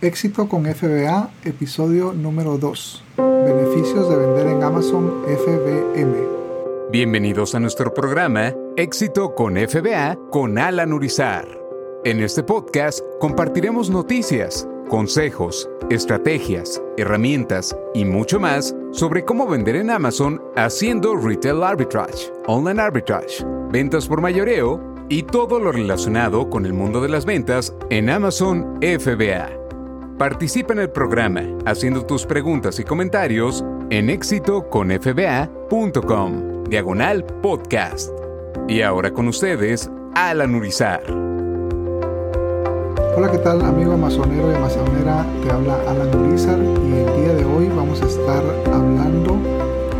Éxito con FBA, episodio número 2. Beneficios de vender en Amazon FBM. Bienvenidos a nuestro programa Éxito con FBA con Alan Urizar. En este podcast compartiremos noticias, consejos, estrategias, herramientas y mucho más sobre cómo vender en Amazon haciendo retail arbitrage, online arbitrage, ventas por mayoreo y todo lo relacionado con el mundo de las ventas en Amazon FBA. Participa en el programa haciendo tus preguntas y comentarios en éxitoconfba.com, diagonal podcast. Y ahora con ustedes, Alan Urizar. Hola, ¿qué tal amigo amazonero y amazonera? Te habla Alan Urizar y el día de hoy vamos a estar hablando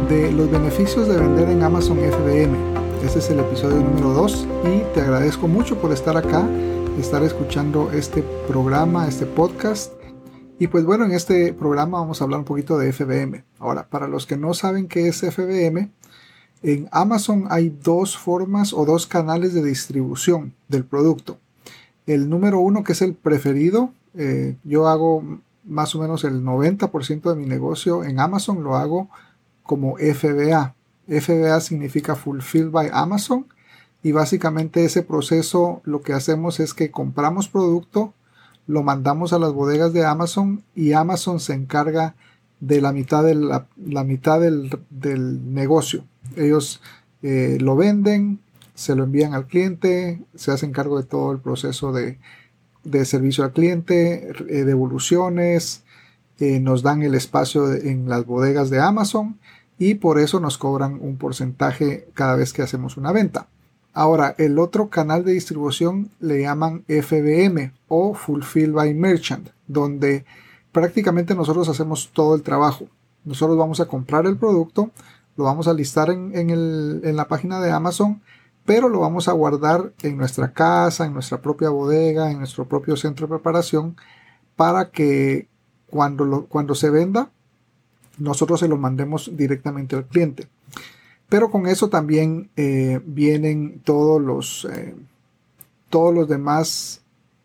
de los beneficios de vender en Amazon FBM. Este es el episodio número 2 y te agradezco mucho por estar acá, estar escuchando este programa, este podcast y pues bueno, en este programa vamos a hablar un poquito de FBM. Ahora, para los que no saben qué es FBM, en Amazon hay dos formas o dos canales de distribución del producto. El número uno, que es el preferido, eh, yo hago más o menos el 90% de mi negocio en Amazon, lo hago como FBA. FBA significa Fulfilled by Amazon y básicamente ese proceso lo que hacemos es que compramos producto, lo mandamos a las bodegas de Amazon y Amazon se encarga de la mitad, de la, mitad del, negocio. Ellos eh, lo venden, se lo envían al cliente, se hacen cargo de todo el proceso de, servicio al cliente, eh, devoluciones, eh, nos dan el espacio en las bodegas de Amazon y por eso nos cobran un porcentaje cada vez que hacemos una venta. Ahora, el otro canal de distribución le llaman FBM o Fulfill by Merchant, donde prácticamente nosotros hacemos todo el trabajo. Nosotros vamos a comprar el producto, lo vamos a listar en, la página de Amazon, pero lo vamos a guardar en nuestra casa, en nuestra propia bodega, en nuestro propio centro de preparación, para que cuando, cuando se venda, nosotros se lo mandemos directamente al cliente. Pero con eso también eh, vienen todos los, eh, todos los demás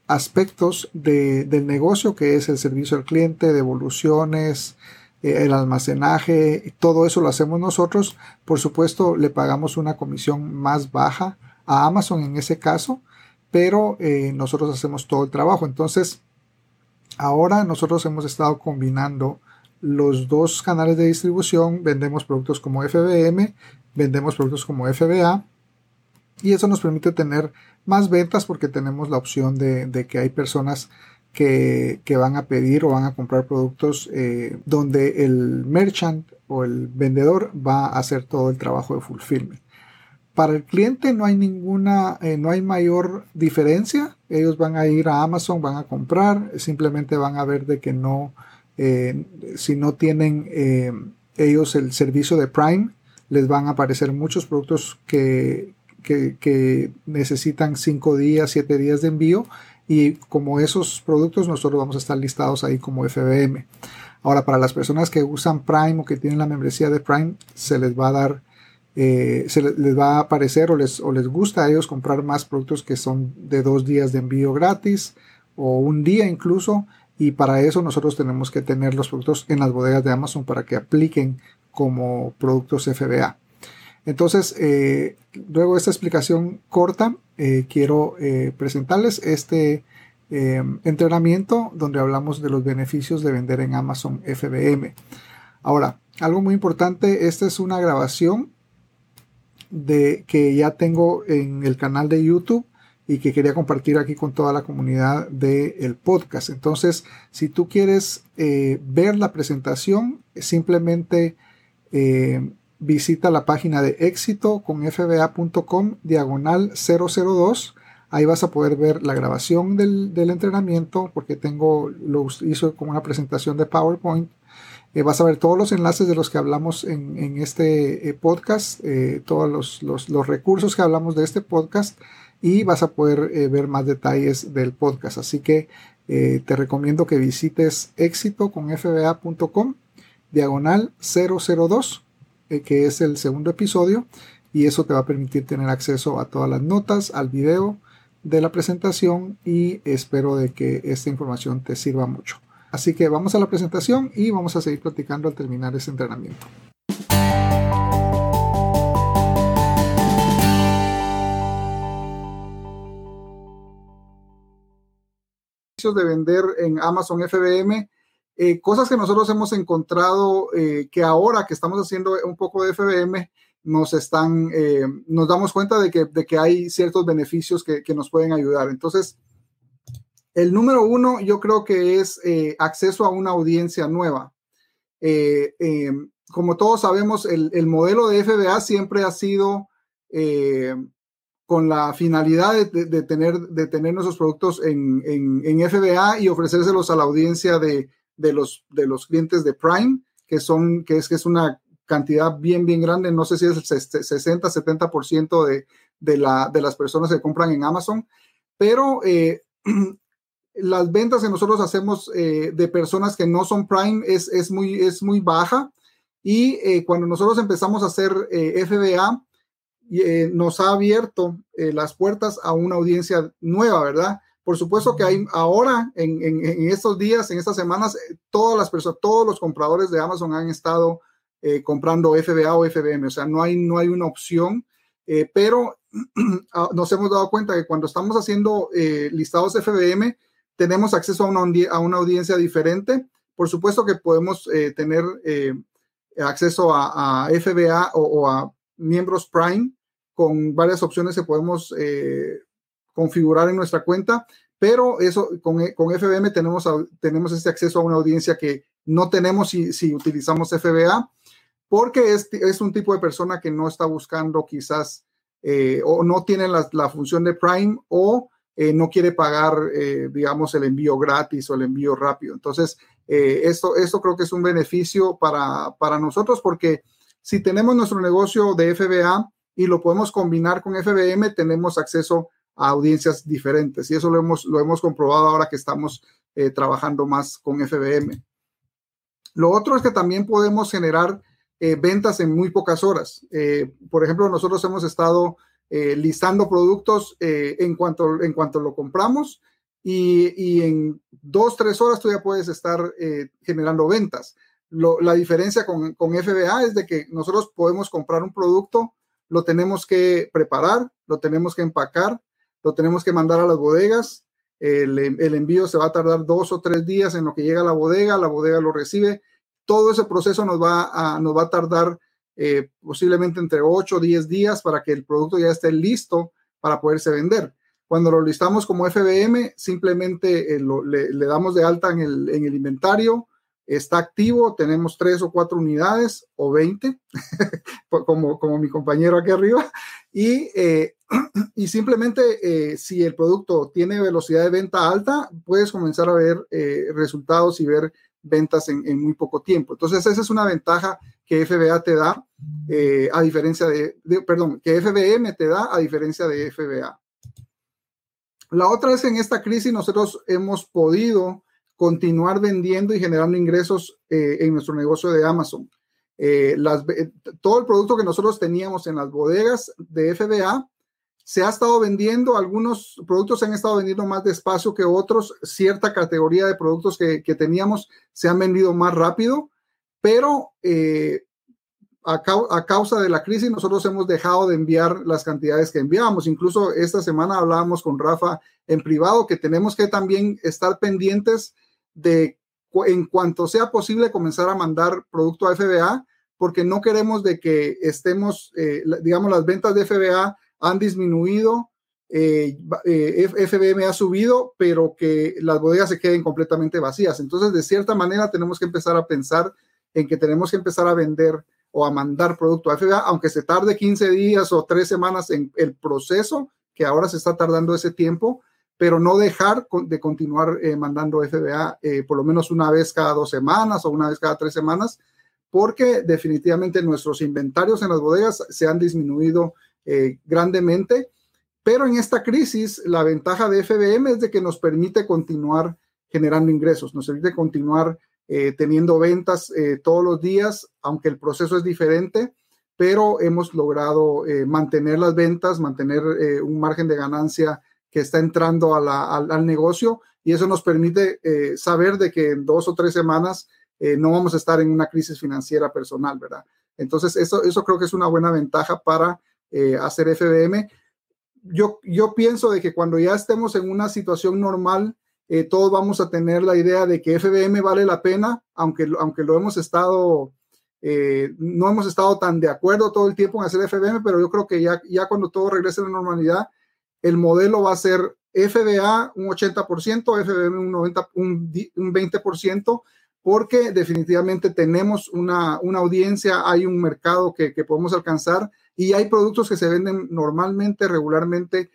aspectos del negocio, que es el servicio al cliente, devoluciones, eh, el almacenaje, todo eso lo hacemos nosotros. Por supuesto, le pagamos una comisión más baja a Amazon en ese caso, pero nosotros hacemos todo el trabajo. Entonces, ahora nosotros hemos estado combinando los dos canales de distribución, vendemos productos como FBM, vendemos productos como FBA y eso nos permite tener más ventas porque tenemos la opción de, que hay personas que, van a pedir o van a comprar productos eh, donde el merchant o el vendedor va a hacer todo el trabajo de fulfillment. Para el cliente no hay ninguna, eh, no hay mayor diferencia. Ellos van a ir a Amazon, van a comprar, simplemente van a ver de que no, eh, si no tienen eh, ellos el servicio de Prime, les van a aparecer muchos productos que, necesitan 5 días, 7 días de envío y como esos productos nosotros vamos a estar listados ahí como FBM. Ahora, para las personas que usan Prime o que tienen la membresía de Prime, se les va a dar, eh, se les va a aparecer o les, o les gusta a ellos comprar más productos que son de dos días de envío gratis o un día incluso y para eso nosotros tenemos que tener los productos en las bodegas de Amazon para que apliquen como productos FBA. Entonces, eh, luego de esta explicación corta, eh, quiero eh, presentarles este entrenamiento donde hablamos de los beneficios de vender en Amazon FBM. Ahora, algo muy importante, esta es una grabación de que ya tengo en el canal de YouTube y que quería compartir aquí con toda la comunidad del podcast. Entonces, si tú quieres eh, ver la presentación, simplemente eh, visita la página de éxito con fba.com diagonal 002. Ahí vas a poder ver la grabación del, entrenamiento porque tengo, lo hizo como una presentación de PowerPoint. Eh, vas a ver todos los enlaces de los que hablamos en, este podcast, todos los, los, los recursos que hablamos de este podcast y vas a poder eh, ver más detalles del podcast. Así que eh, te recomiendo que visites éxito con diagonal 002, eh, que es el segundo episodio, y eso te va a permitir tener acceso a todas las notas, al video de la presentación y espero de que esta información te sirva mucho. Así que vamos a la presentación y vamos a seguir platicando al terminar este entrenamiento. De vender en Amazon FBM, eh, cosas que nosotros hemos encontrado eh, que ahora que estamos haciendo un poco de FBM, nos están, eh, nos damos cuenta de que, de que hay ciertos beneficios que, que, nos pueden ayudar. Entonces, el número uno yo creo que es acceso a una audiencia nueva. como todos sabemos, el, el, modelo de FBA siempre ha sido con la finalidad de, tener, de tener nuestros productos en, en, FBA y ofrecérselos a la audiencia de, de, los, de los clientes de Prime, que, son, que, es, que es una cantidad bien, bien grande. No sé si es el 60, 70% de, de, la, de las personas que compran en Amazon, pero eh, las ventas que nosotros hacemos eh, de personas que no son Prime es, es, muy, es muy baja. Y eh, cuando nosotros empezamos a hacer FBA, eh, nos ha abierto eh, las puertas a una audiencia nueva, ¿verdad? Por supuesto que hay ahora, en, estos días, en estas semanas, eh, todas las personas, todos los compradores de Amazon han estado comprando FBA o FBM, o sea, no hay, no hay una opción, pero ah, nos hemos dado cuenta que cuando estamos haciendo listados FBM, tenemos acceso a una, a una audiencia diferente. Por supuesto que podemos tener acceso a, FBA o a miembros Prime con varias opciones que podemos eh, configurar en nuestra cuenta, pero eso con, con FBM tenemos, tenemos este acceso a una audiencia que no tenemos si, si utilizamos FBA, porque es, es, un tipo de persona que no está buscando quizás eh, o no tiene la, la, función de Prime o eh, no quiere pagar, digamos, el envío gratis o el envío rápido. Entonces, esto, esto creo que es un beneficio para, para nosotros porque si tenemos nuestro negocio de FBA y lo podemos combinar con FBM, tenemos acceso a audiencias diferentes y eso lo hemos, lo hemos comprobado ahora que estamos eh, trabajando más con FBM. Lo otro es que también podemos generar eh, ventas en muy pocas horas. Eh, por ejemplo, nosotros hemos estado listando productos en, cuanto, en cuanto lo compramos y, y, en dos, tres horas tú ya puedes estar generando ventas la diferencia con, con, FBA es de que nosotros podemos comprar un producto, lo tenemos que preparar, lo tenemos que empacar, lo tenemos que mandar a las bodegas. El, envío se va a tardar dos o tres días en lo que llega a la bodega, la bodega lo recibe. Todo ese proceso nos va a, nos va a tardar eh, posiblemente entre 8 o 10 días para que el producto ya esté listo para poderse vender. Cuando lo listamos como FBM, simplemente eh, le, le, damos de alta en el, en el inventario, está activo, tenemos tres o cuatro unidades o 20, como, como mi compañero aquí arriba, y, eh, y simplemente eh, si el producto tiene velocidad de venta alta, puedes comenzar a ver eh, resultados y ver ventas en, muy poco tiempo. Entonces, esa es una ventaja que FBA te da, a diferencia de, perdón, que FBM te da a diferencia de FBA. La otra es en esta crisis nosotros hemos podido continuar vendiendo y generando ingresos eh, en nuestro negocio de Amazon. Eh, todo el producto que nosotros teníamos en las bodegas de FBA se ha estado vendiendo, algunos productos se han estado vendiendo más despacio que otros, cierta categoría de productos que, teníamos se han vendido más rápido, pero eh, a, a, causa de la crisis nosotros hemos dejado de enviar las cantidades que enviábamos. Incluso esta semana hablábamos con Rafa en privado que tenemos que también estar pendientes de en cuanto sea posible comenzar a mandar producto a FBA, porque no queremos de que estemos, eh, digamos, las ventas de FBA han disminuido, eh, eh FBM ha subido, pero que las bodegas se queden completamente vacías. Entonces, de cierta manera, tenemos que empezar a pensar en que tenemos que empezar a vender o a mandar producto a FBA, aunque se tarde 15 días o 3 semanas en el proceso, que ahora se está tardando ese tiempo, pero no dejar de continuar eh, mandando FBA eh, por lo menos una vez cada dos semanas o una vez cada tres semanas, porque definitivamente nuestros inventarios en las bodegas se han disminuido eh, grandemente. Pero en esta crisis, la ventaja de FBM es de que nos permite continuar generando ingresos, nos permite continuar teniendo ventas todos los días, aunque el proceso es diferente, pero hemos logrado mantener las ventas, mantener un margen de ganancia que está entrando al, negocio y eso nos permite eh, saber de que en dos o tres semanas eh, no vamos a estar en una crisis financiera personal, ¿verdad? Entonces, eso, eso creo que es una buena ventaja para eh, hacer FBM. Yo, yo pienso de que cuando ya estemos en una situación normal, todos vamos a tener la idea de que FBM vale la pena, aunque, aunque lo hemos estado no hemos estado tan de acuerdo todo el tiempo en hacer FBM, pero yo creo que ya, ya cuando todo regrese a la normalidad, el modelo va a ser FBA un 80%, FBM un, 90, un, 20%, porque definitivamente tenemos una, audiencia, hay un mercado que, podemos alcanzar y hay productos que se venden normalmente, regularmente,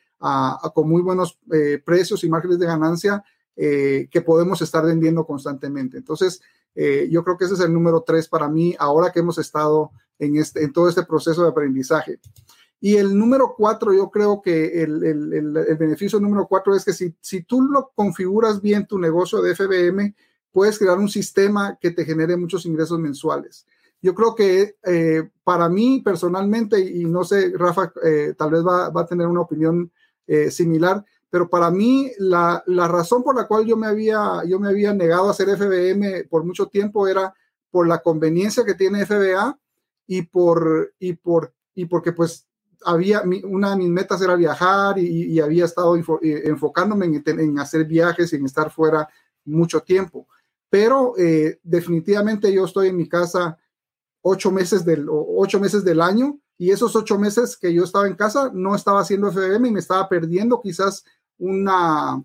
con muy buenos eh, precios y márgenes de ganancia eh, que podemos estar vendiendo constantemente. Entonces, eh, yo creo que ese es el número tres para mí, ahora que hemos estado en, este, en todo este proceso de aprendizaje. Y el número cuatro, yo creo que el, el, el, beneficio número cuatro es que si, si tú lo configuras bien tu negocio de FBM, puedes crear un sistema que te genere muchos ingresos mensuales. Yo creo que eh, para mí personalmente, y no sé, Rafa eh, tal vez va, va, a tener una opinión eh, similar, pero para mí la, la, razón por la cual yo me, había, yo me había negado a hacer FBM por mucho tiempo era por la conveniencia que tiene FBA y por, y por y porque pues había, una de mis metas era viajar y, había estado eh, enfocándome en, hacer viajes y en estar fuera mucho tiempo. Pero eh, definitivamente yo estoy en mi casa ocho meses, del, ocho meses del año y esos ocho meses que yo estaba en casa no estaba haciendo FBM y me estaba perdiendo quizás una,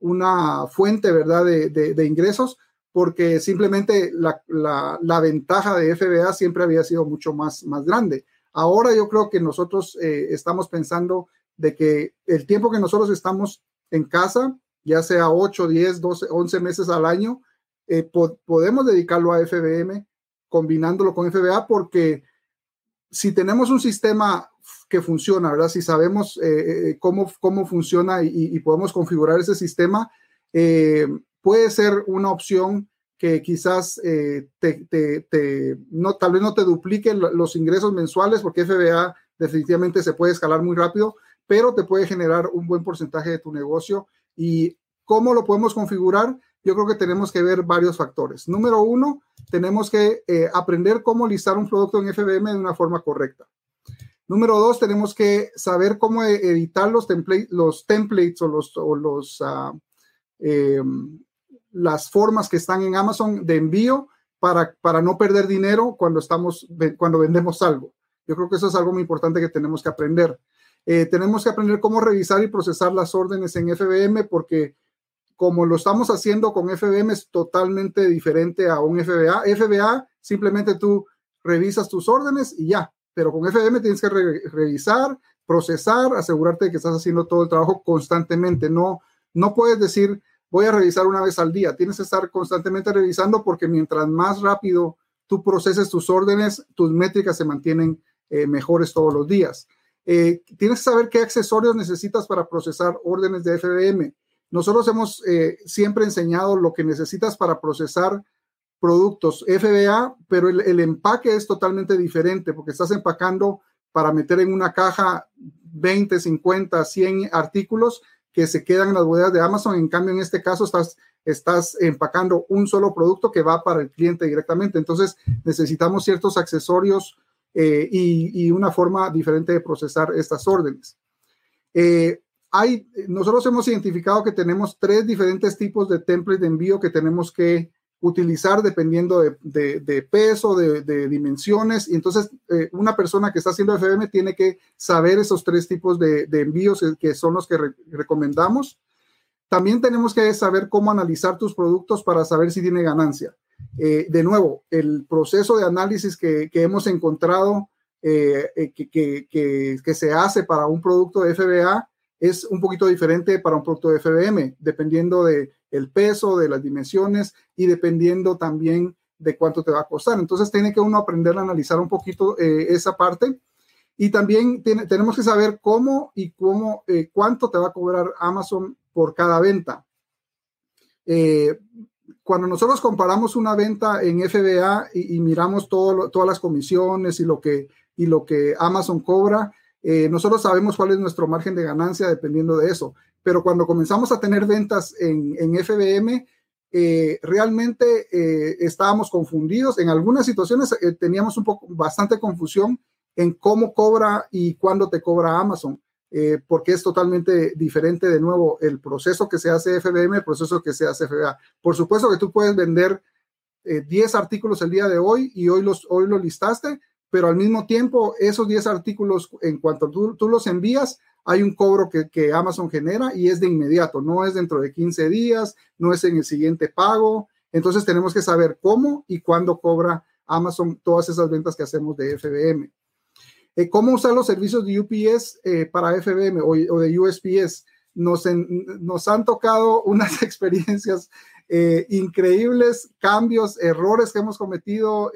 una fuente, ¿verdad?, de, ingresos porque simplemente la, la, ventaja de FBA siempre había sido mucho más, más grande. Ahora yo creo que nosotros eh, estamos pensando de que el tiempo que nosotros estamos en casa, ya sea 8, 10, 12, 11 meses al año, eh, podemos dedicarlo a FBM combinándolo con FBA porque si tenemos un sistema que funciona, ¿verdad? Si sabemos eh, cómo, cómo funciona y, podemos configurar ese sistema, puede ser una opción que quizás eh, te, no, tal vez no te duplique los ingresos mensuales, porque FBA definitivamente se puede escalar muy rápido, pero te puede generar un buen porcentaje de tu negocio. ¿Y cómo lo podemos configurar? Yo creo que tenemos que ver varios factores. Número uno, tenemos que eh, aprender cómo listar un producto en FBM de una forma correcta. Número dos, tenemos que saber cómo e-, editar los, los templates o los, o los ah, em, las formas que están en Amazon de envío para, para no perder dinero cuando, estamos, cuando vendemos algo. Yo creo que eso es algo muy importante que tenemos que aprender. Eh, tenemos que aprender cómo revisar y procesar las órdenes en FBM porque como lo estamos haciendo con FBM es totalmente diferente a un FBA. FBA simplemente tú revisas tus órdenes y ya, pero con FBM tienes que revisar, procesar, asegurarte de que estás haciendo todo el trabajo constantemente. No, no puedes decir, voy a revisar una vez al día. Tienes que estar constantemente revisando porque mientras más rápido tú proceses tus órdenes, tus métricas se mantienen eh, mejores todos los días. Eh, tienes que saber qué accesorios necesitas para procesar órdenes de FBM. Nosotros hemos eh, siempre enseñado lo que necesitas para procesar productos FBA, pero el, el, empaque es totalmente diferente porque estás empacando para meter en una caja 20, 50, 100 artículos que se quedan en las bodegas de Amazon. En cambio, en este caso, estás, estás empacando un solo producto que va para el cliente directamente. Entonces, necesitamos ciertos accesorios eh, y, una forma diferente de procesar estas órdenes. Eh, hay, nosotros hemos identificado que tenemos tres diferentes tipos de templates de envío que tenemos que utilizar dependiendo de, peso, de, dimensiones. Y entonces, eh, una persona que está haciendo FBM tiene que saber esos tres tipos de, envíos que son los que recomendamos. También tenemos que saber cómo analizar tus productos para saber si tiene ganancia. Eh, de nuevo, el proceso de análisis que, hemos encontrado eh, que, que se hace para un producto de FBA es un poquito diferente para un producto de FBM, dependiendo de el peso, de las dimensiones y dependiendo también de cuánto te va a costar. Entonces tiene que uno aprender a analizar un poquito eh, esa parte. Y también tenemos que saber cómo y cómo, eh, cuánto te va a cobrar Amazon por cada venta. Eh, cuando nosotros comparamos una venta en FBA y, miramos todas las comisiones y lo que, y lo que Amazon cobra, nosotros sabemos cuál es nuestro margen de ganancia dependiendo de eso pero cuando comenzamos a tener ventas en, en FBM, eh, realmente eh, estábamos confundidos. En algunas situaciones eh, teníamos un poco, bastante confusión en cómo cobra y cuándo te cobra Amazon, porque es totalmente diferente de nuevo el proceso que se hace FBM, el proceso que se hace FBA. Por supuesto que tú puedes vender 10 artículos el día de hoy y hoy los, hoy los listaste, pero al mismo tiempo esos 10 artículos, en cuanto tú, los envías, hay un cobro que, Amazon genera y es de inmediato, no es dentro de 15 días, no es en el siguiente pago. Entonces tenemos que saber cómo y cuándo cobra Amazon todas esas ventas que hacemos de FBM. Eh, ¿Cómo usar los servicios de UPS eh, para FBM o, de USPS? Nos, nos han tocado unas experiencias eh, increíbles, cambios, errores que hemos cometido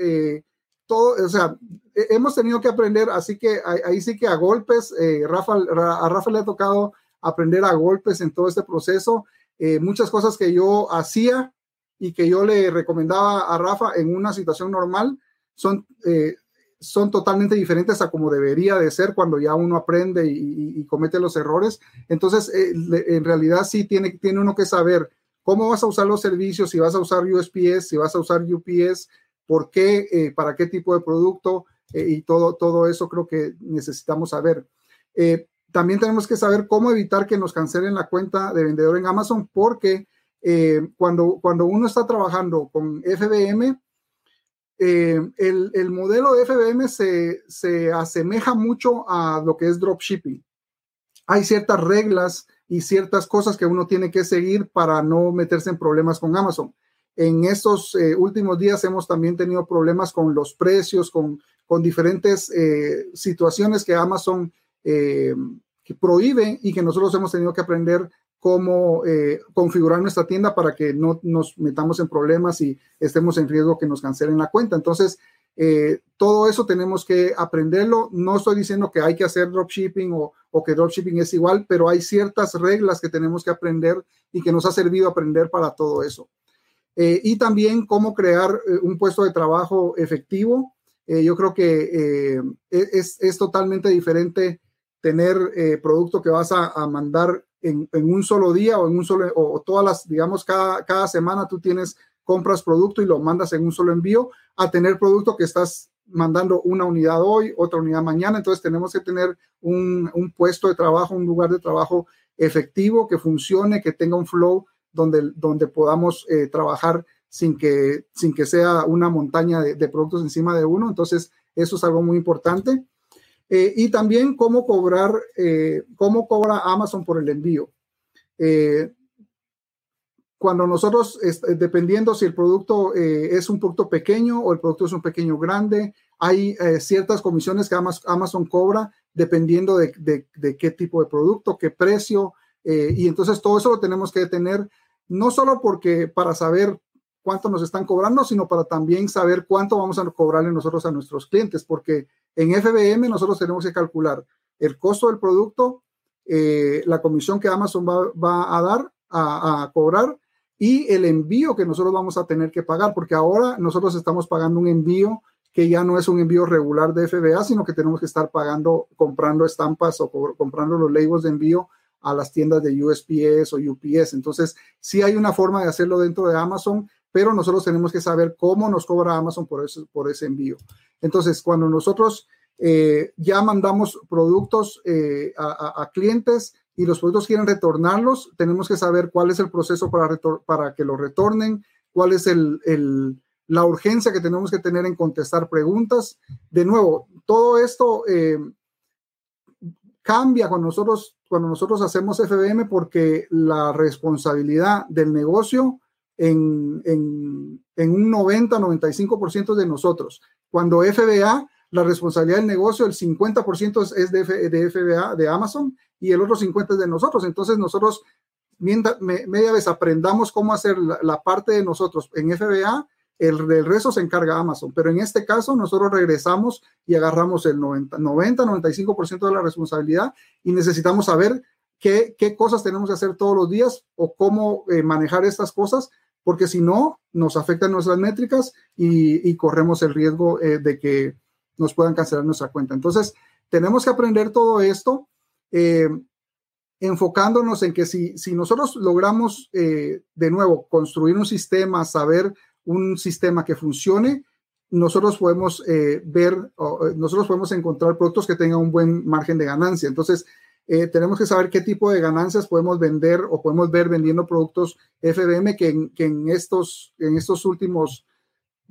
todo, o sea, hemos tenido que aprender, así que ahí sí que a golpes, eh, Rafa, a Rafa le ha tocado aprender a golpes en todo este proceso. Eh, muchas cosas que yo hacía y que yo le recomendaba a Rafa en una situación normal son, eh, son totalmente diferentes a como debería de ser cuando ya uno aprende y, comete los errores. Entonces, en realidad sí tiene, tiene uno que saber cómo vas a usar los servicios, si vas a usar USPS, si vas a usar UPS, por qué, eh, para qué tipo de producto eh, y todo, todo eso creo que necesitamos saber. Eh, también tenemos que saber cómo evitar que nos cancelen la cuenta de vendedor en Amazon porque cuando, cuando uno está trabajando con FBM, el, el, modelo de FBM se, se asemeja mucho a lo que es dropshipping. Hay ciertas reglas y ciertas cosas que uno tiene que seguir para no meterse en problemas con Amazon. En estos eh, últimos días hemos también tenido problemas con los precios, con, con diferentes eh, situaciones que Amazon eh, prohíbe y que nosotros hemos tenido que aprender cómo configurar nuestra tienda para que no nos metamos en problemas y estemos en riesgo que nos cancelen la cuenta. Entonces, todo eso tenemos que aprenderlo. No estoy diciendo que hay que hacer dropshipping o que dropshipping es igual, pero hay ciertas reglas que tenemos que aprender y que nos ha servido aprender para todo eso. Eh, y también cómo crear eh, un puesto de trabajo efectivo. Eh, yo creo que e-, es, es, totalmente diferente tener producto que vas a, mandar en, en, un solo día o en un solo, o todas las, digamos, cada, cada semana tú tienes, compras producto y lo mandas en un solo envío, a tener producto que estás mandando una unidad hoy, otra unidad mañana. Entonces tenemos que tener un, un puesto de trabajo, un lugar de trabajo efectivo, que funcione, que tenga un flow donde, donde podamos eh, trabajar sin que, sin que sea una montaña de, productos encima de uno. Entonces, eso es algo muy importante. Eh, y también cómo cobrar, eh, cómo cobra Amazon por el envío. cuando nosotros, dependiendo si el producto es un producto pequeño o el producto es un pequeño grande, hay ciertas comisiones que Amazon, cobra dependiendo de, de, qué tipo de producto, qué precio, y entonces todo eso lo tenemos que tener no solo porque para saber cuánto nos están cobrando, sino para también saber cuánto vamos a cobrarle nosotros a nuestros clientes, porque en FBM nosotros tenemos que calcular el costo del producto, eh, la comisión que Amazon va, a dar, a, cobrar, y el envío que nosotros vamos a tener que pagar, porque ahora nosotros estamos pagando un envío que ya no es un envío regular de FBA, sino que tenemos que estar pagando, comprando estampas o comprando los labels de envío a las tiendas de USPS o UPS. Entonces, sí hay una forma de hacerlo dentro de Amazon, pero nosotros tenemos que saber cómo nos cobra Amazon por ese, por ese envío. Entonces, cuando nosotros eh, ya mandamos productos eh, a, clientes y los productos quieren retornarlos, tenemos que saber cuál es el proceso para, para que lo retornen, cuál es el, la urgencia que tenemos que tener en contestar preguntas. De nuevo, todo esto eh, cambia cuando nosotros, cuando nosotros hacemos FBM porque la responsabilidad del negocio en, en, en un 90-95% de nosotros. Cuando FBA, la responsabilidad del negocio, el 50% es de, de, FBA, de Amazon, y el otro 50% es de nosotros. Entonces nosotros, media vez aprendamos cómo hacer la, la parte de nosotros en FBA, el, del resto se encarga Amazon, pero en este caso nosotros regresamos y agarramos el 90, 90 95% de la responsabilidad y necesitamos saber qué, qué, cosas tenemos que hacer todos los días o cómo eh, manejar estas cosas, porque si no, nos afectan nuestras métricas y, corremos el riesgo eh, de que nos puedan cancelar nuestra cuenta. Entonces, tenemos que aprender todo esto. Eh, enfocándonos en que si, si nosotros logramos de nuevo construir un sistema, saber un sistema que funcione, nosotros podemos eh, ver, eh, nosotros podemos encontrar productos que tengan un buen margen de ganancia. Entonces, tenemos que saber qué tipo de ganancias podemos vender o podemos ver vendiendo productos FBM que, que en, estos, en estos últimos,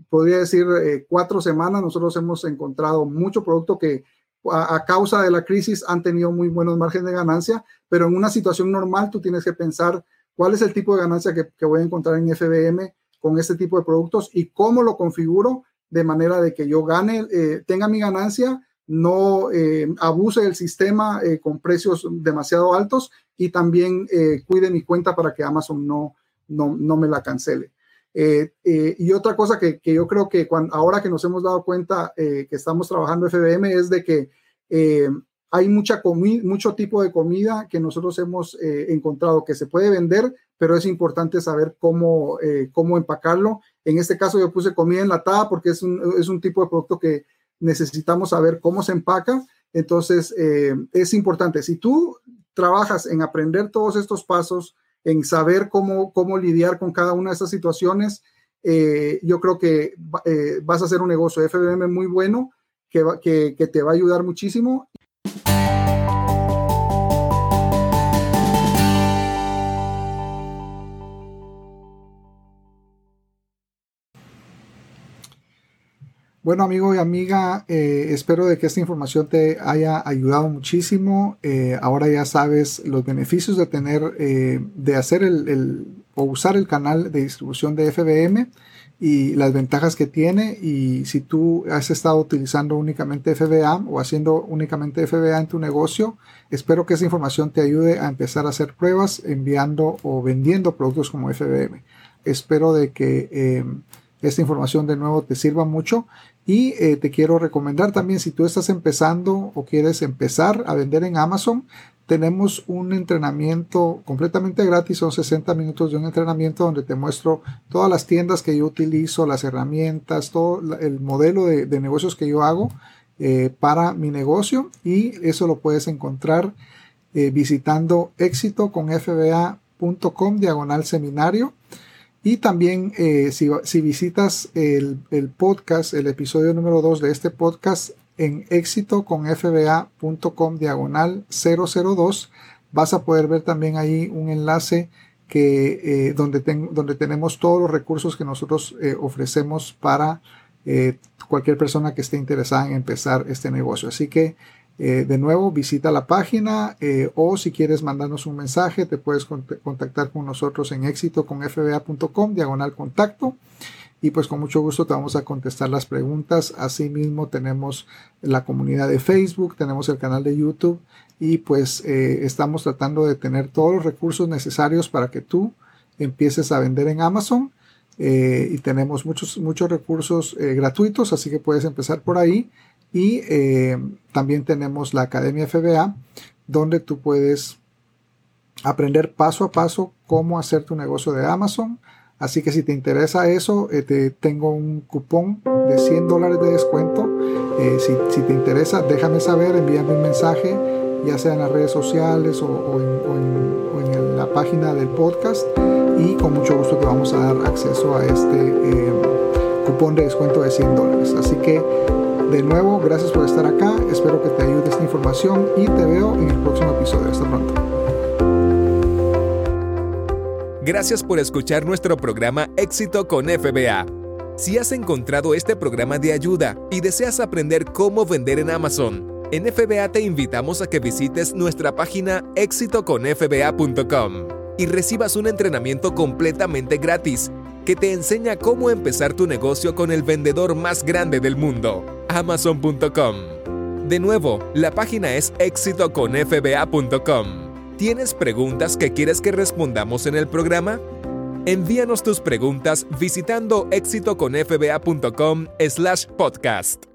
podría decir, cuatro semanas, nosotros hemos encontrado mucho producto que a, causa de la crisis han tenido muy buenos márgenes de ganancia, pero en una situación normal tú tienes que pensar cuál es el tipo de ganancia que, voy a encontrar en FBM con este tipo de productos y cómo lo configuro de manera de que yo gane, eh, tenga mi ganancia, no eh, abuse del sistema eh, con precios demasiado altos y también cuide mi cuenta para que Amazon no, no, no me la cancele. y otra cosa que, que, yo creo que cuando, ahora que nos hemos dado cuenta que estamos trabajando FBM es de que eh, hay mucha mucho tipo de comida que nosotros hemos eh, encontrado que se puede vender, pero es importante saber cómo, eh, cómo empacarlo. En este caso yo puse comida enlatada porque es un, es un tipo de producto que necesitamos saber cómo se empaca. Entonces es importante. Si tú trabajas en aprender todos estos pasos, en saber cómo, cómo lidiar con cada una de estas situaciones, yo creo que vas a hacer un negocio FBM muy bueno que, que, te va a ayudar muchísimo. Bueno, amigo y amiga, eh, espero de que esta información te haya ayudado muchísimo. Eh, ahora ya sabes los beneficios de tener, eh, de hacer el, o usar el canal de distribución de FBM y las ventajas que tiene y si tú has estado utilizando únicamente FBA o haciendo únicamente FBA en tu negocio, espero que esa información te ayude a empezar a hacer pruebas enviando o vendiendo productos como FBM. Espero de que esta información de nuevo te sirva mucho y eh, te quiero recomendar también si tú estás empezando o quieres empezar a vender en Amazon, tenemos un entrenamiento completamente gratis, son 60 minutos de un entrenamiento donde te muestro todas las tiendas que yo utilizo, las herramientas, todo el modelo de, negocios que yo hago eh, para mi negocio y eso lo puedes encontrar eh, visitando éxito con diagonal seminario. Y también eh, si, visitas el, podcast, el episodio número 2 de este podcast, en éxito con diagonal 002 vas a poder ver también ahí un enlace que, eh, donde, donde tenemos todos los recursos que nosotros eh, ofrecemos para cualquier persona que esté interesada en empezar este negocio. Así que de nuevo visita la página o si quieres mandarnos un mensaje te puedes contactar con nosotros en éxito con fba.com diagonal contacto y pues con mucho gusto te vamos a contestar las preguntas. Asimismo tenemos la comunidad de Facebook, tenemos el canal de YouTube y pues eh, estamos tratando de tener todos los recursos necesarios para que tú empieces a vender en Amazon. Eh, y tenemos muchos, muchos recursos eh, gratuitos, así que puedes empezar por ahí. Y también tenemos la Academia FBA, donde tú puedes aprender paso a paso cómo hacer tu negocio de Amazon Así que si te interesa eso, eh, te tengo un cupón de 100 dólares de descuento. Eh, si, te interesa, déjame saber, envíame un mensaje, ya sea en las redes sociales o, en, la página del podcast. Y con mucho gusto te vamos a dar acceso a este eh, cupón de descuento de 100 dólares. Así que, de nuevo, gracias por estar acá. Espero que te ayude esta información y te veo en el próximo episodio. Hasta pronto. Gracias por escuchar nuestro programa Éxito con FBA. Si has encontrado este programa de ayuda y deseas aprender cómo vender en Amazon, en FBA te invitamos a que visites nuestra página exitoconfba.com y recibas un entrenamiento completamente gratis que te enseña cómo empezar tu negocio con el vendedor más grande del mundo, amazon.com. De nuevo, la página es exitoconfba.com. ¿Tienes preguntas que quieres que respondamos en el programa? Envíanos tus preguntas visitando éxitoconfba.com slash podcast.